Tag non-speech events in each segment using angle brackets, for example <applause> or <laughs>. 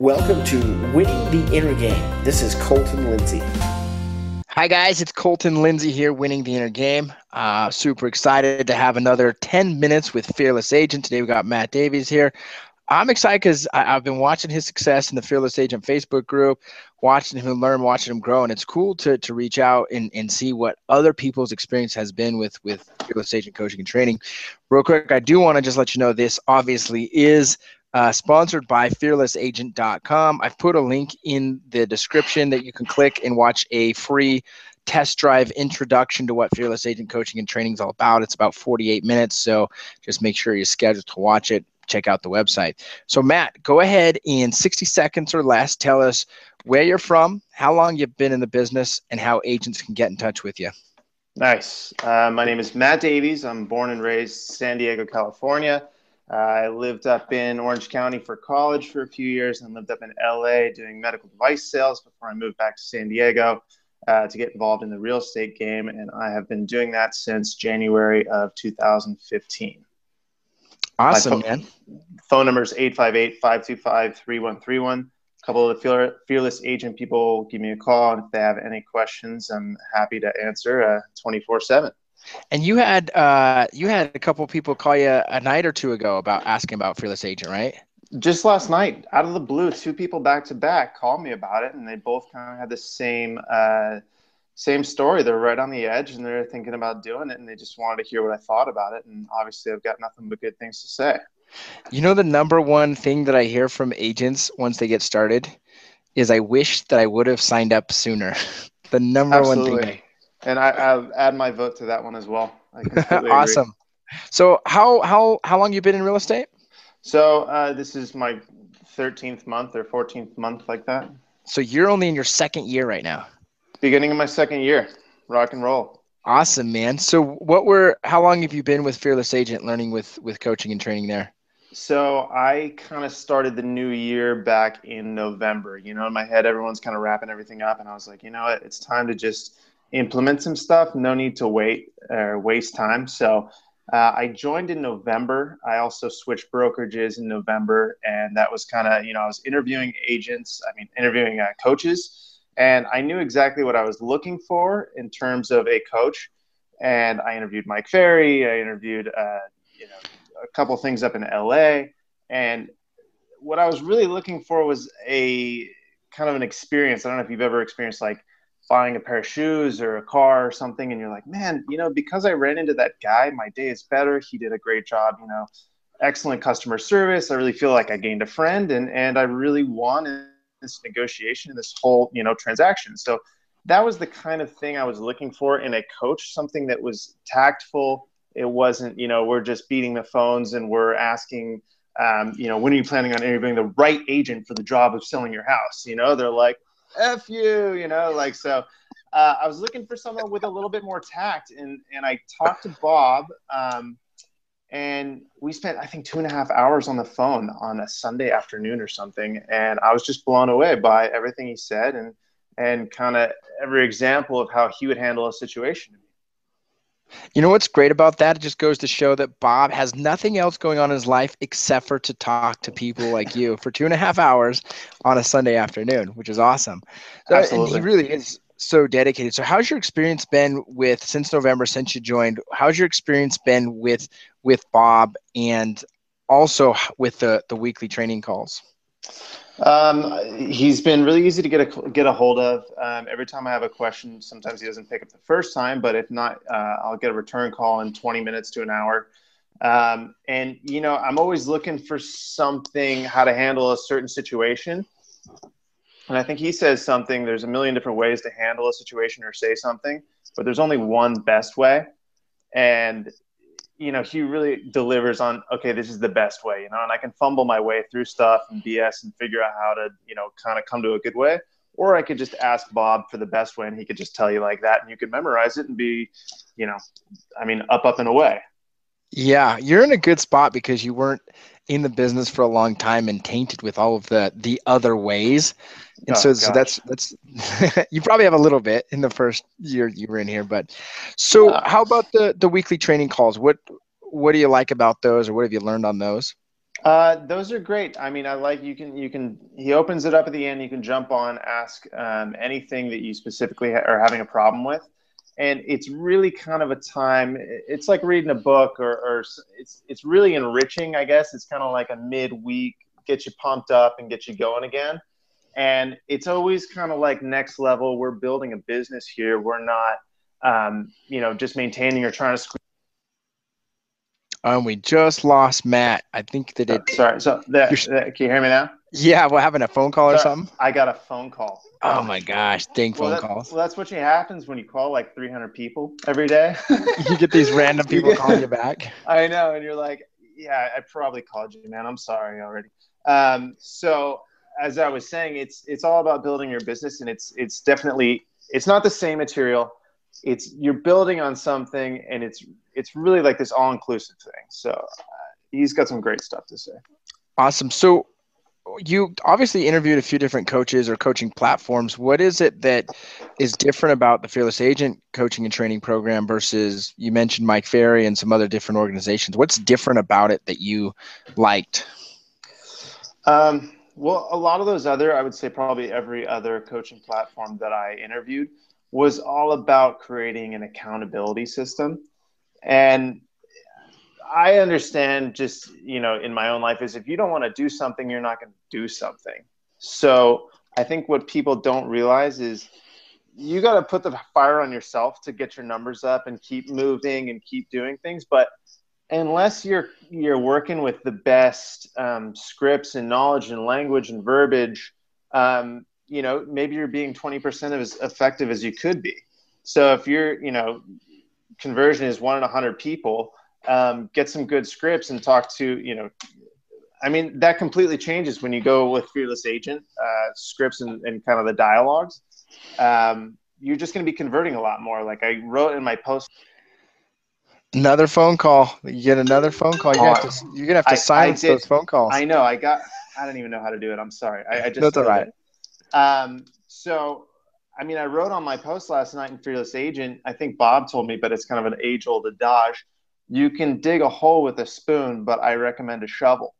Welcome to Winning the Inner Game. This is Colton Lindsay. Hi, guys. It's Colton Lindsay here, winning the inner game. Uh, super excited to have another 10 minutes with Fearless Agent. Today we got Matt Davies here. I'm excited because I've been watching his success in the Fearless Agent Facebook group, watching him learn, watching him grow, and it's cool to to reach out and, and see what other people's experience has been with with Fearless Agent coaching and training. Real quick, I do want to just let you know this obviously is uh, sponsored by fearlessagent.com. I've put a link in the description that you can click and watch a free test drive introduction to what Fearless Agent coaching and training is all about. It's about 48 minutes, so just make sure you're scheduled to watch it. Check out the website. So, Matt, go ahead in 60 seconds or less. Tell us where you're from, how long you've been in the business, and how agents can get in touch with you. Nice. Uh, my name is Matt Davies. I'm born and raised San Diego, California. I lived up in Orange County for college for a few years and lived up in LA doing medical device sales before I moved back to San Diego uh, to get involved in the real estate game. And I have been doing that since January of 2015. Awesome, man. Phone number is 858 525 3131. A couple of the fearless agent people give me a call. And if they have any questions, I'm happy to answer uh, 24 uh, 7. And you had uh, you had a couple people call you a night or two ago about asking about Fearless Agent, right? Just last night, out of the blue, two people back to back called me about it, and they both kind of had the same uh, same story. They're right on the edge, and they're thinking about doing it, and they just wanted to hear what I thought about it. And obviously, I've got nothing but good things to say. You know, the number one thing that I hear from agents once they get started is, "I wish that I would have signed up sooner." <laughs> the number Absolutely. one thing. And I, I'll add my vote to that one as well. <laughs> awesome. So how how how long you been in real estate? So uh, this is my 13th month or 14th month, like that. So you're only in your second year right now. Beginning of my second year, rock and roll. Awesome, man. So what were how long have you been with Fearless Agent, learning with with coaching and training there? So I kind of started the new year back in November. You know, in my head, everyone's kind of wrapping everything up, and I was like, you know what, it's time to just implement some stuff. No need to wait or waste time. So uh, I joined in November. I also switched brokerages in November, and that was kind of you know I was interviewing agents. I mean, interviewing uh, coaches, and I knew exactly what I was looking for in terms of a coach. And I interviewed Mike Ferry. I interviewed uh, you know a couple things up in LA, and what I was really looking for was a kind of an experience. I don't know if you've ever experienced like buying a pair of shoes or a car or something and you're like man you know because i ran into that guy my day is better. He did a great job you know excellent customer service. I really feel like i gained a friend and and i really won this negotiation this whole you know transaction. So that was the kind of thing i was looking for in a coach something that was tactful. It wasn't you know we're just beating the phones and we're asking um, you know when are you planning on interviewing the right agent for the job of selling your house? You know they're like F you, you know, like so. Uh, I was looking for someone with a little bit more tact, and and I talked to Bob, um, and we spent I think two and a half hours on the phone on a Sunday afternoon or something, and I was just blown away by everything he said and and kind of every example of how he would handle a situation. You know what's great about that? It just goes to show that Bob has nothing else going on in his life except for to talk to people like you for two and a half hours on a Sunday afternoon, which is awesome. Absolutely. And he really is so dedicated. So how's your experience been with since November, since you joined? How's your experience been with with Bob and also with the the weekly training calls? Um, he's been really easy to get a get a hold of. Um, every time I have a question, sometimes he doesn't pick up the first time, but if not, uh, I'll get a return call in 20 minutes to an hour. Um, and you know, I'm always looking for something how to handle a certain situation. And I think he says something. There's a million different ways to handle a situation or say something, but there's only one best way. And you know, he really delivers on, okay, this is the best way, you know, and I can fumble my way through stuff and BS and figure out how to, you know, kind of come to a good way. Or I could just ask Bob for the best way and he could just tell you like that and you could memorize it and be, you know, I mean, up, up and away. Yeah, you're in a good spot because you weren't in the business for a long time and tainted with all of the the other ways. And oh, so, so that's that's <laughs> you probably have a little bit in the first year you were in here, but so how about the the weekly training calls? What what do you like about those, or what have you learned on those? Uh, those are great. I mean, I like you can you can he opens it up at the end. You can jump on, ask um, anything that you specifically ha- are having a problem with, and it's really kind of a time. It's like reading a book, or, or it's it's really enriching. I guess it's kind of like a midweek, get you pumped up and get you going again. And it's always kind of like next level. We're building a business here. We're not, um, you know, just maintaining or trying to squeeze Um, we just lost Matt. I think that it. Sorry. So that, that, can you hear me now? Yeah, we're having a phone call or something. I got a phone call. Oh my gosh, dang phone well, that, calls. Well, that's what happens when you call like 300 people every day. <laughs> you get these random <laughs> people calling you back. I know, and you're like, yeah, I probably called you, man. I'm sorry already. Um, so as I was saying, it's it's all about building your business, and it's it's definitely it's not the same material. It's you're building on something, and it's it's really like this all inclusive thing. So uh, he's got some great stuff to say. Awesome. So you obviously interviewed a few different coaches or coaching platforms. What is it that is different about the Fearless Agent coaching and training program versus you mentioned Mike Ferry and some other different organizations? What's different about it that you liked? Um, well, a lot of those other, I would say probably every other coaching platform that I interviewed was all about creating an accountability system. And I understand just, you know, in my own life is if you don't want to do something, you're not going to do something. So I think what people don't realize is you got to put the fire on yourself to get your numbers up and keep moving and keep doing things. But unless you're you're working with the best um, scripts and knowledge and language and verbiage, um, you know, maybe you're being 20% as effective as you could be. So if you're, you know, conversion is one in a hundred people, um, get some good scripts and talk to, you know, I mean, that completely changes when you go with Fearless Agent uh, scripts and, and kind of the dialogues. Um, you're just going to be converting a lot more. Like I wrote in my post Another phone call. You get another phone call. You're gonna have to, you're gonna have to I- I silence did- those phone calls. I know I got. I don't even know how to do it. I'm sorry. I, I just. That's all right. it. Um, so, I mean, I wrote on my post last night in Fearless Agent. I think Bob told me, but it's kind of an age-old adage. You can dig a hole with a spoon, but I recommend a shovel.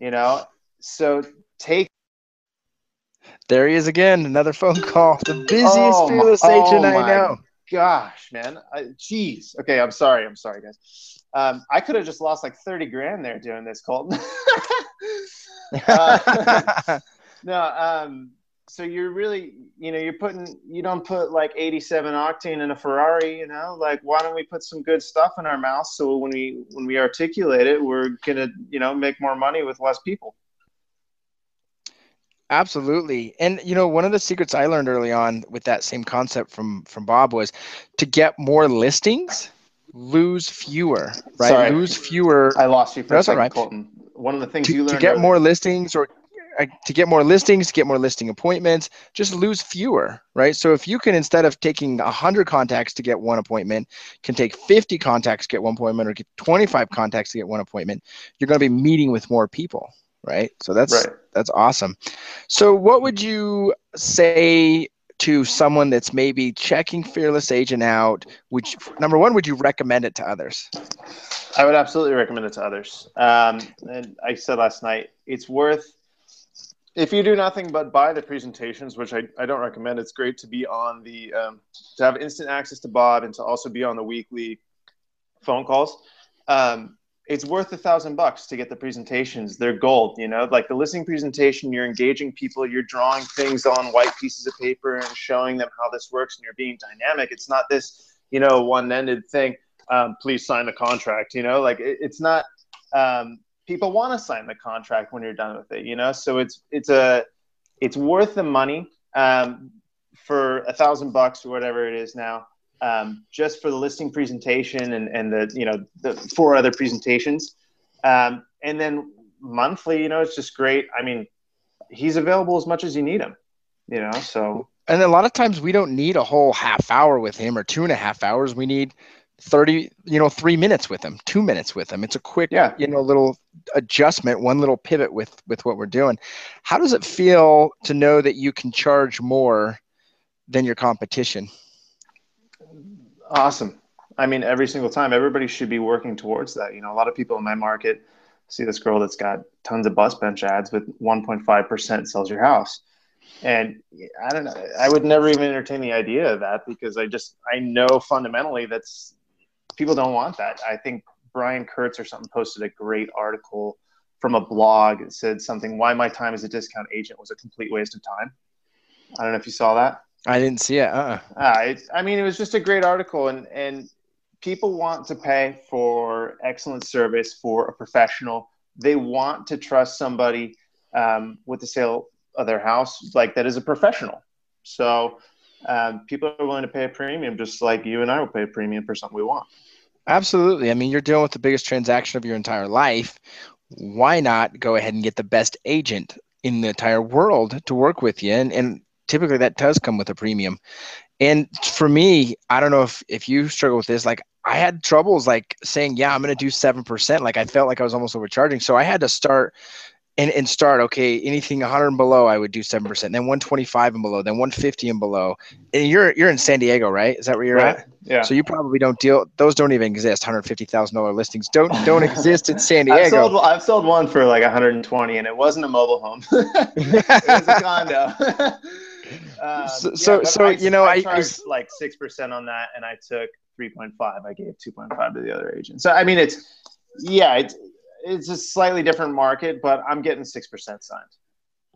You know, so take. There he is again. Another phone call. The busiest Oh my- fearless oh agent I know. Gosh, man. I, jeez. Okay, I'm sorry. I'm sorry, guys. Um, I could have just lost like 30 grand there doing this, Colton. <laughs> Uh, <laughs> <laughs> No, um, so you're really, you know, you're putting, you don't put like 87 octane in a Ferrari, you know, like why don't we put some good stuff in our mouth so when we when we articulate it, we're gonna, you know, make more money with less people. Absolutely. And you know, one of the secrets I learned early on with that same concept from from Bob was to get more listings, lose fewer, right? Sorry. Lose fewer I lost you for That's a second, right. Colton. One of the things to, you to get early- more listings or to get more listings, to get more listing appointments, just lose fewer, right? So if you can instead of taking 100 contacts to get one appointment, can take 50 contacts to get one appointment or get 25 contacts to get one appointment, you're going to be meeting with more people, right? So that's Right. that's awesome. So what would you say to someone that's maybe checking Fearless Agent out? Which number one, would you recommend it to others? I would absolutely recommend it to others. Um, and I said last night, it's worth if you do nothing but buy the presentations, which I, I don't recommend. It's great to be on the um, to have instant access to Bob and to also be on the weekly phone calls. Um, it's worth a thousand bucks to get the presentations. They're gold, you know, like the listening presentation. You're engaging people. You're drawing things on white pieces of paper and showing them how this works, and you're being dynamic. It's not this, you know, one-ended thing. Um, please sign the contract. You know, like it, it's not. Um, people want to sign the contract when you're done with it. You know, so it's it's a it's worth the money um, for a thousand bucks or whatever it is now um, just for the listing presentation and, and the you know the four other presentations. Um, and then monthly you know it's just great. I mean he's available as much as you need him you know so. And a lot of times we don't need a whole half hour with him or two and a half hours. We need 30 you know three minutes with him two minutes with him. It's a quick Yeah. you know little adjustment one little pivot with with what we're doing. How does it feel to know that you can charge more than your competition? Awesome. I mean every single time everybody should be working towards that. You know a lot of people in my market see this girl that's got tons of bus bench ads with 1.5% sells your house. And I don't know, I would never even entertain the idea of that because I just, I know fundamentally that's people don't want that. I think Brian Kurtz or something posted a great article from a blog that said something, why my time as a discount agent was a complete waste of time. I don't know if you saw that. I didn't see it. Uh-uh. Uh, it, I mean, it was just a great article, and and people want to pay for excellent service for a professional. They want to trust somebody um, with the sale of their house like that is a professional. So um, people are willing to pay a premium, just like you and I will pay a premium for something we want. Absolutely. I mean, you're dealing with the biggest transaction of your entire life. Why not go ahead and get the best agent in the entire world to work with you? And, and typically that does come with a premium. And for me, I don't know if if you struggle with this. Like I had troubles like saying, yeah, I'm going to do seven percent. Like I felt like I was almost overcharging, so I had to start and, and start okay anything 100 and below i would do 7% then 125 and below then 150 and below and you're you're in san diego right is that where you're right. at yeah so you probably don't deal those don't even exist $150000 listings don't don't exist in san <laughs> diego I've sold, I've sold one for like 120 and it wasn't a mobile home <laughs> it was a condo <laughs> um, so, so, so I, you know, I, I, I like six percent on that, and I took three point five. I gave two point five to the other agent. So I mean, it's yeah, it's it's a slightly different market, but I'm getting six percent signed.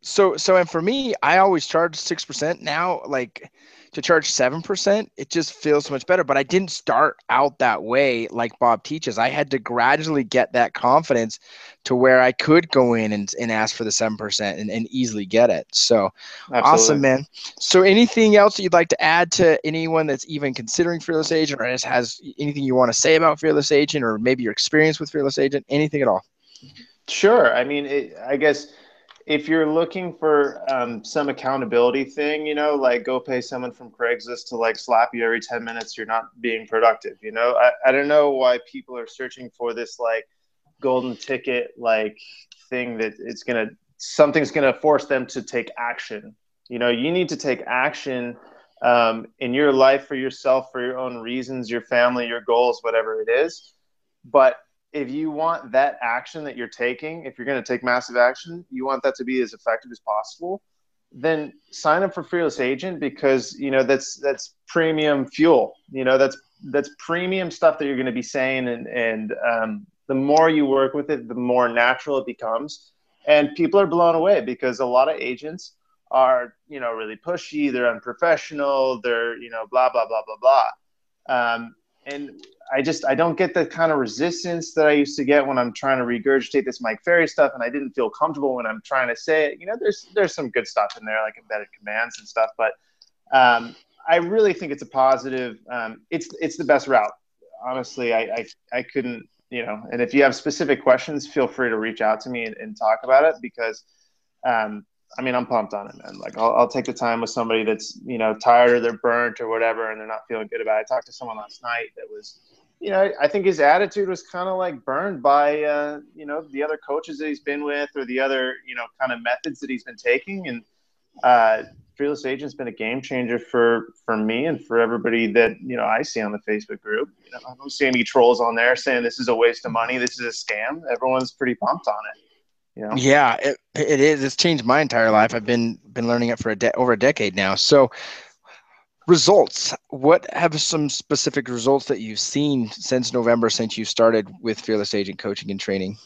So, so, and for me, I always charge six percent. Now, like to charge 7%, it just feels so much better. But I didn't start out that way like Bob teaches. I had to gradually get that confidence to where I could go in and, and ask for the 7% and, and easily get it. So Absolutely. awesome, man. So anything else that you'd like to add to anyone that's even considering Fearless Agent or just has anything you want to say about Fearless Agent or maybe your experience with Fearless Agent, anything at all? Sure. I mean, it, I guess – if you're looking for um, some accountability thing, you know, like go pay someone from Craigslist to like slap you every 10 minutes, you're not being productive. You know, I, I don't know why people are searching for this like golden ticket, like thing that it's going to, something's going to force them to take action. You know, you need to take action um, in your life for yourself, for your own reasons, your family, your goals, whatever it is. But if you want that action that you're taking, if you're going to take massive action, you want that to be as effective as possible, then sign up for Fearless Agent because you know that's that's premium fuel. You know that's that's premium stuff that you're going to be saying, and and um, the more you work with it, the more natural it becomes, and people are blown away because a lot of agents are you know really pushy, they're unprofessional, they're you know blah blah blah blah blah. Um, and I just I don't get the kind of resistance that I used to get when I'm trying to regurgitate this Mike Ferry stuff, and I didn't feel comfortable when I'm trying to say it. You know, there's there's some good stuff in there, like embedded commands and stuff, but um, I really think it's a positive. Um, it's it's the best route. Honestly, I, I I couldn't you know. And if you have specific questions, feel free to reach out to me and, and talk about it because um, I mean, I'm pumped on it, man. Like, I'll, I'll, take the time with somebody that's, you know, tired or they're burnt or whatever, and they're not feeling good about it. I talked to someone last night that was, you know, I think his attitude was kind of like burned by, uh, you know, the other coaches that he's been with or the other, you know, kind of methods that he's been taking. And uh, Fearless Agent's been a game changer for for me and for everybody that you know I see on the Facebook group. You know, I don't see any trolls on there saying this is a waste of money, this is a scam. Everyone's pretty pumped on it. You know? Yeah, it, it is. It's changed my entire life. I've been been learning it for a de- over a decade now. So, results. What have some specific results that you've seen since November, since you started with Fearless Agent coaching and training?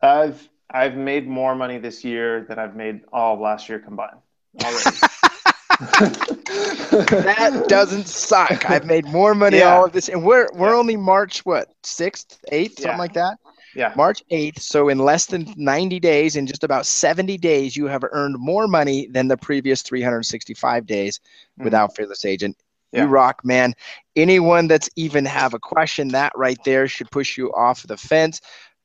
I've I've made more money this year than I've made all of last year combined <laughs> <laughs> that doesn't suck. I've made more money yeah. all of this, and we're we're yeah. only March what sixth, eighth, yeah. something like that. Yeah. March 8th. So in less than 90 days, in just about 70 days, you have earned more money than the previous 365 days mm-hmm. without Fearless Agent. Yeah. You rock, man. Anyone that's even have a question, that right there should push you off the fence.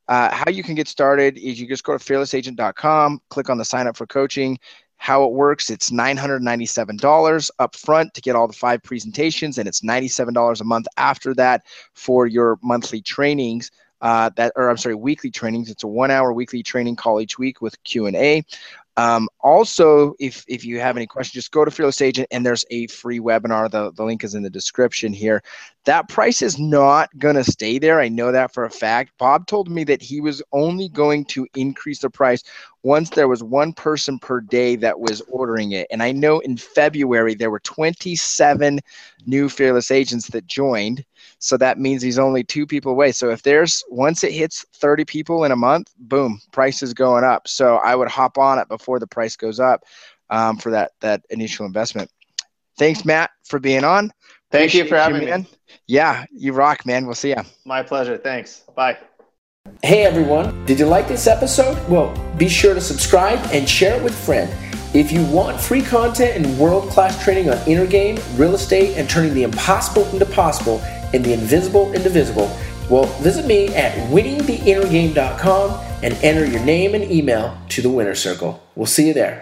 Uh, how you can get started is you just go to fearlessagent.com, click on the sign up for coaching. How it works, it's $997 up front to get all the five presentations, and it's $97 a month after that for your monthly trainings uh, that or I'm sorry, weekly trainings. It's a one-hour weekly training call each week with Q and A. Um, also, if if you have any questions, just go to Fearless Agent and there's a free webinar. The, the link is in the description here. That price is not going to stay there. I know that for a fact. Bob told me that he was only going to increase the price once there was one person per day that was ordering it. And I know in February there were 27 new Fearless agents that joined. So that means he's only two people away. So if there's once it hits 30 people in a month, boom, price is going up. So I would hop on it before the price goes up um, for that that initial investment. Thanks, Matt, for being on. Thank Appreciate you for having you, me. Yeah, you rock, man. We'll see you. My pleasure. Thanks. Bye. Hey everyone, did you like this episode? Well, be sure to subscribe and share it with a friend. If you want free content and world class training on inner game, real estate, and turning the impossible into possible and the invisible indivisible, well, visit me at winningtheinnergame.com and enter your name and email to the winner circle. We'll see you there.